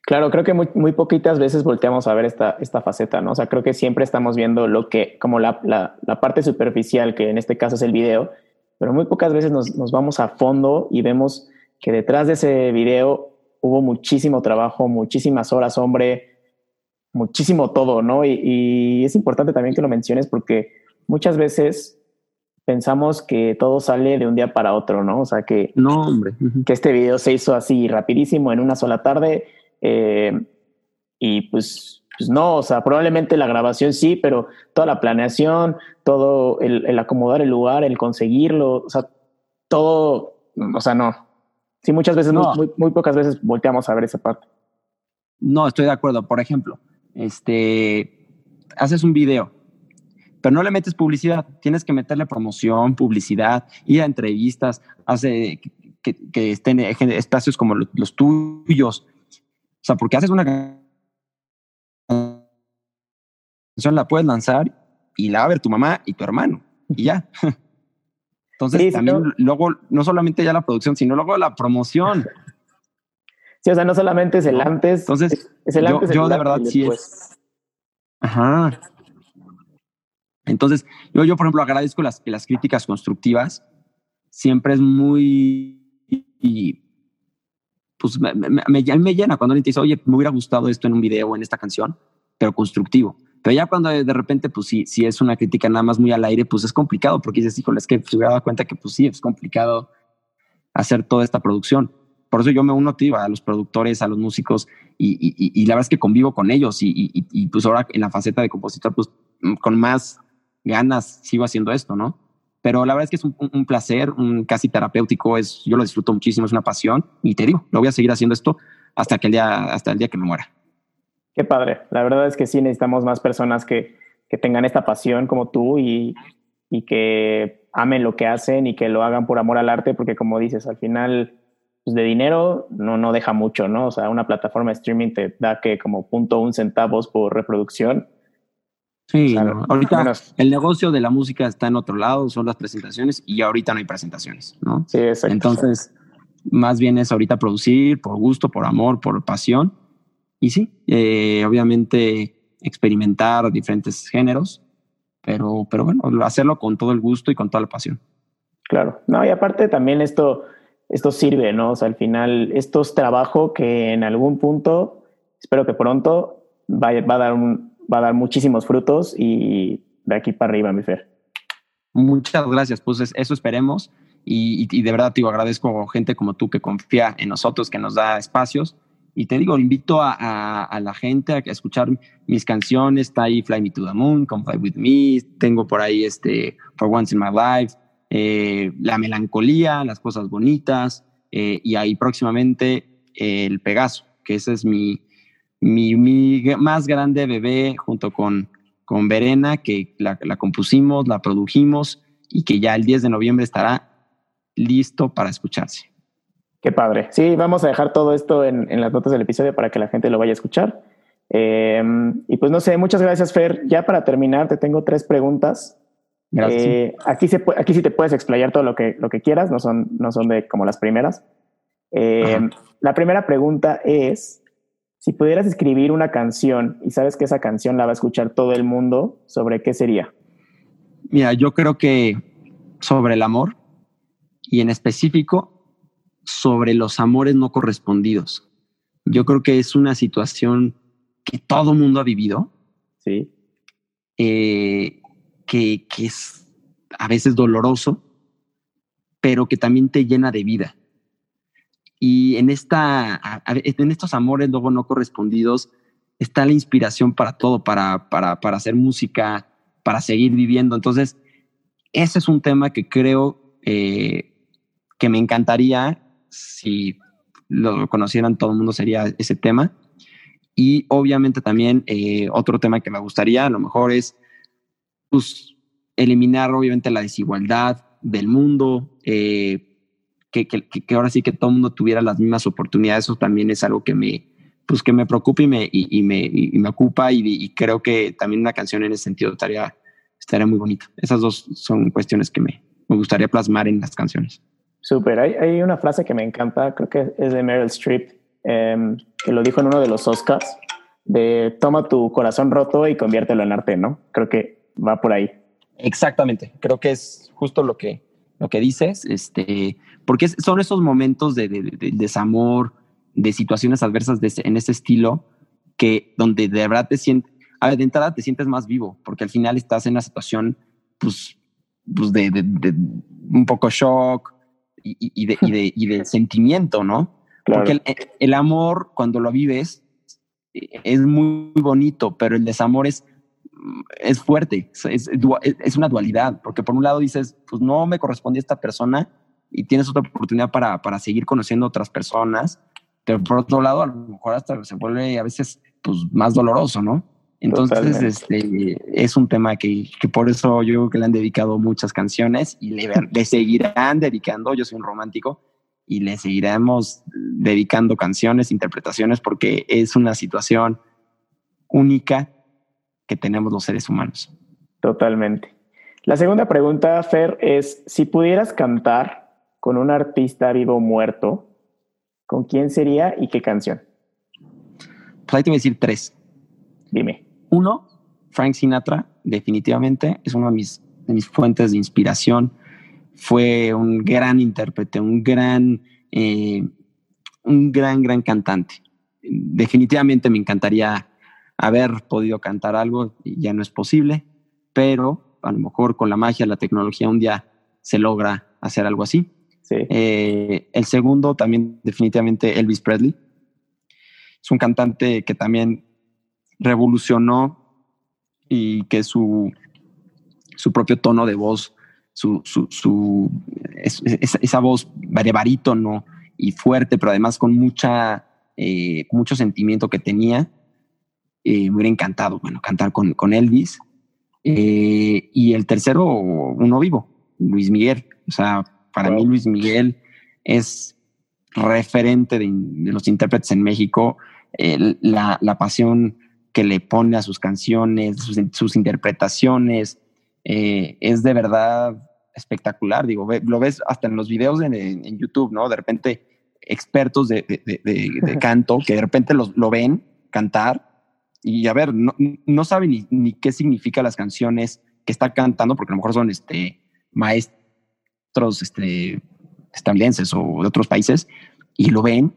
Claro, creo que muy, muy poquitas veces volteamos a ver esta, esta faceta, ¿no? O sea, creo que siempre estamos viendo lo que, como la, la, la parte superficial, que en este caso es el video, pero muy pocas veces nos, nos vamos a fondo y vemos que detrás de ese video hubo muchísimo trabajo, muchísimas horas, hombre, muchísimo todo, ¿no? Y, es importante también que lo menciones porque muchas veces pensamos que todo sale de un día para otro, ¿no? O sea, que, no, hombre. que este video se hizo así rapidísimo en una sola tarde eh, y pues, pues, no, o sea, probablemente la grabación sí, pero toda la planeación, todo el, el acomodar el lugar, el conseguirlo, o sea, todo, o sea, no, Sí, muchas veces, muy, muy, pocas veces volteamos a ver esa parte. No, estoy de acuerdo. Por ejemplo, este, haces un video, pero no le metes publicidad. Tienes que meterle promoción, publicidad, ir a entrevistas, hace que, que estén espacios como los, tuyos. O sea, porque haces una canción, la puedes lanzar y la va a ver tu mamá y tu hermano y ya. Entonces, también luego, no solamente ya la producción, sino luego la promoción. Sí, o sea, no solamente es el antes. Entonces, es el antes, yo, de verdad sí es. Ajá. Entonces, yo, yo, por ejemplo, agradezco las, las críticas constructivas. Siempre es muy. Y, pues me, me, me, llena cuando alguien te dice, oye, me hubiera gustado esto en un video o en esta canción, pero constructivo. Pero ya cuando de repente, pues sí, si es una crítica nada más muy al aire, pues es complicado porque dices, híjole, es que se hubiera dado cuenta que pues sí, es complicado hacer toda esta producción. Por eso yo me uno tío, a los productores, a los músicos y, y, y, la verdad es que convivo con ellos y, y, pues ahora en la faceta de compositor, pues con más ganas sigo haciendo esto, ¿no? Pero la verdad es que es un, un, placer, un casi terapéutico, es, yo lo disfruto muchísimo, es una pasión y te digo, lo voy a seguir haciendo esto hasta, que el día, hasta el día que me muera. Qué padre. La verdad es que sí necesitamos más personas que, que tengan esta pasión como tú y, y, que amen lo que hacen y que lo hagan por amor al arte, porque como dices, al final pues de dinero no, no deja mucho, ¿no? O sea, una plataforma de streaming te da que como punto un centavos por reproducción. Sí, ahorita el negocio de la música está en otro lado, son las presentaciones y ahorita no hay presentaciones, ¿no? Sí, exacto. Entonces, más bien es ahorita producir por gusto, por amor, por pasión y sí, eh, obviamente experimentar diferentes géneros, pero, pero bueno, hacerlo con todo el gusto y con toda la pasión. Claro, no, y aparte también esto, esto sirve, ¿no? O sea, al final esto es trabajo que en algún punto, espero que pronto, va, va, a, dar un, va a dar muchísimos frutos y de aquí para arriba, mi Fer. Muchas gracias, pues eso esperemos y, y, de verdad te agradezco a gente como tú que confía en nosotros, que nos da espacios y te digo, invito a, la gente a escuchar mis canciones. Está ahí Fly Me to the Moon, Come Fly With Me. Tengo por ahí este For Once in My Life, eh, La Melancolía, Las Cosas Bonitas. Eh, y ahí próximamente El Pegaso, que ese es mi, mi, mi más grande bebé junto con, con Verena, que la, la compusimos, la produjimos y que ya el 10 de noviembre estará listo para escucharse. Qué padre. Sí, vamos a dejar todo esto en, las notas del episodio para que la gente lo vaya a escuchar. Em, y pues no sé, muchas gracias, Fer. Ya para terminar, te tengo tres preguntas. Gracias. Eh, aquí, se, aquí sí te puedes explayar todo lo que, lo que quieras, no son, no son de como las primeras. Em, la primera pregunta es, si pudieras escribir una canción y sabes que esa canción la va a escuchar todo el mundo, ¿sobre qué sería? Mira, yo creo que sobre el amor y en específico sobre los amores no correspondidos. Yo creo que es una situación que todo mundo ha vivido. Sí. Eh, que, es a veces doloroso, pero que también te llena de vida. Y en, esta, en estos amores luego no correspondidos está la inspiración para todo, para, para, para hacer música, para seguir viviendo. Entonces, ese es un tema que creo eh, que me encantaría si lo conocieran todo el mundo sería ese tema. Y obviamente también eh, otro tema que me gustaría a lo mejor es pues, eliminar obviamente la desigualdad del mundo, eh, que, que, que, ahora sí que todo el mundo tuviera las mismas oportunidades, eso también es algo que me, pues, que me preocupa y me, y, me, me ocupa y, y, creo que también una canción en ese sentido estaría, estaría muy bonita. Esas dos son cuestiones que me, me gustaría plasmar en las canciones. Súper. Hay, hay, una frase que me encanta, creo que es de Meryl Streep, em, que lo dijo en uno de los Oscars, de toma tu corazón roto y conviértelo en arte, ¿no? Creo que va por ahí. Exactamente. Creo que es justo lo que, lo que dices, este, porque son esos momentos de, de, desamor, de situaciones adversas de, en ese estilo, que donde de verdad te sientes, a ver, de entrada te sientes más vivo, porque al final estás en una situación, pues, pues de, de un poco shock, y, de, y, de, sentimiento, ¿no? Porque el, amor, cuando lo vives, es muy bonito, pero el desamor es, es fuerte, es, es, una dualidad, porque por un lado dices, pues no me corresponde esta persona y tienes otra oportunidad para, para seguir conociendo otras personas, pero por otro lado, a lo mejor hasta se vuelve a veces pues, más doloroso, ¿no? Entonces, este, es un tema que, que, por eso yo creo que le han dedicado muchas canciones y le, le, seguirán dedicando. Yo soy un romántico y le seguiremos dedicando canciones, interpretaciones, porque es una situación única que tenemos los seres humanos. Totalmente. La segunda pregunta, Fer, es si pudieras cantar con un artista vivo o muerto, ¿Con quién sería y qué canción? Pues ahí te voy a decir tres. Uno, Frank Sinatra, definitivamente, es una de mis, de mis fuentes de inspiración. Fue un gran intérprete, un gran, eh, un gran, gran cantante. Definitivamente me encantaría haber podido cantar algo, ya no es posible, pero a lo mejor con la magia, la tecnología, un día se logra hacer algo así. Eh, el segundo también definitivamente Elvis Presley. Es un cantante que también revolucionó y que su, su propio tono de voz, su, su, esa, voz de barítono y fuerte, pero además con mucha, eh, mucho sentimiento que tenía, eh, me hubiera encantado, bueno, cantar con, con Elvis. Eh, y el tercero, uno vivo, Luis Miguel. O sea, para mí Luis Miguel es referente de, los intérpretes en México. la, la, pasión que le pone a sus canciones, sus, interpretaciones, eh, es de verdad espectacular. Digo, lo ves hasta en los videos en, YouTube, ¿no? De repente, expertos de, de, canto que de repente lo ven cantar y a ver, no, no saben ni, ni, qué significa las canciones que está cantando, porque a lo mejor son este, maestros este, estadounidenses o de otros países, y lo ven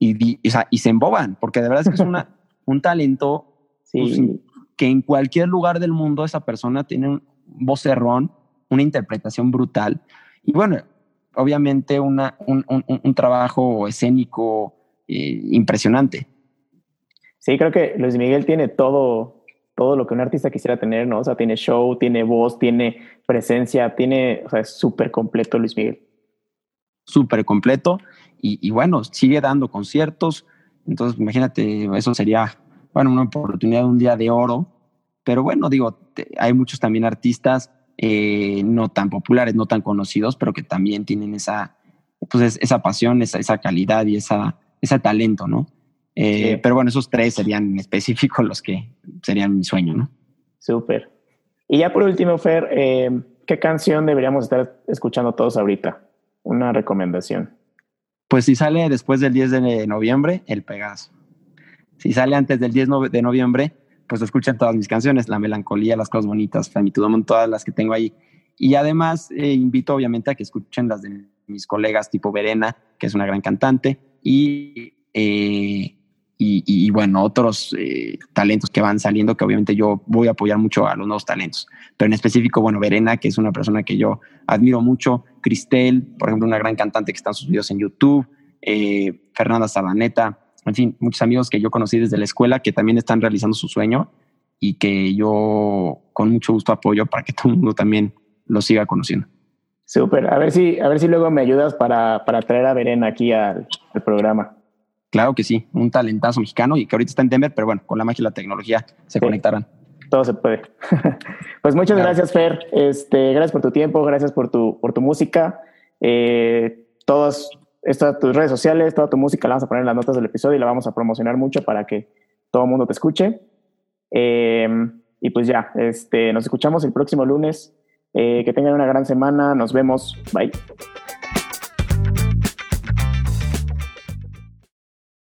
y, y, se emboban, porque de verdad es que es una, un talento pues, que en cualquier lugar del mundo esa persona tiene un vocerrón, una interpretación brutal. Y bueno, obviamente una, un, un, un trabajo escénico eh, impresionante. Sí, creo que Luis Miguel tiene todo, todo lo que un artista quisiera tener, ¿no? O sea, tiene show, tiene voz, tiene presencia, tiene, o sea, es súper completo Luis Miguel. Súper completo y, bueno, sigue dando conciertos. Entonces, imagínate, eso sería, bueno, una oportunidad de un día de oro. Pero bueno, digo, hay muchos también artistas eh, no tan populares, no tan conocidos, pero que también tienen esa, pues esa pasión, esa, esa calidad y esa, ese talento, ¿no? Eh, pero bueno, esos tres serían en específico los que serían mi sueño, ¿no? Súper. Y ya por último, Fer, eh, ¿qué canción deberíamos estar escuchando todos ahorita? Una recomendación. Pues si sale después del 10 de noviembre, El Pegaso. Si sale antes del 10 de noviembre, pues escuchan todas mis canciones, La Melancolía, Las Cosas Bonitas, Flamitudomon, todas las que tengo ahí. Y además eh, invito obviamente a que escuchen las de mis colegas tipo Verena, que es una gran cantante, y y, bueno, otros eh, talentos que van saliendo, que obviamente yo voy a apoyar mucho a los nuevos talentos. Pero en específico, bueno, Verena, que es una persona que yo admiro mucho, Cristel, por ejemplo, una gran cantante que está en sus videos en YouTube, eh, Fernanda Sabaneta, en fin, muchos amigos que yo conocí desde la escuela que también están realizando su sueño y que yo con mucho gusto apoyo para que todo el mundo también lo siga conociendo. Súper, a ver si, a ver si luego me ayudas para, para traer a Verena aquí al programa. Claro que sí, un talentazo mexicano y que ahorita está en Denver, pero bueno, con la magia y la tecnología se conectarán. Todo se puede. pues muchas gracias, Fer. Este, gracias por tu tiempo, gracias por tu, por tu música. Eh, todas estas tus redes sociales, toda tu música la vamos a poner en las notas del episodio y la vamos a promocionar mucho para que todo el mundo te escuche. Em, y pues ya, este, nos escuchamos el próximo lunes. Eh, que tengan una gran semana. Nos vemos. Bye.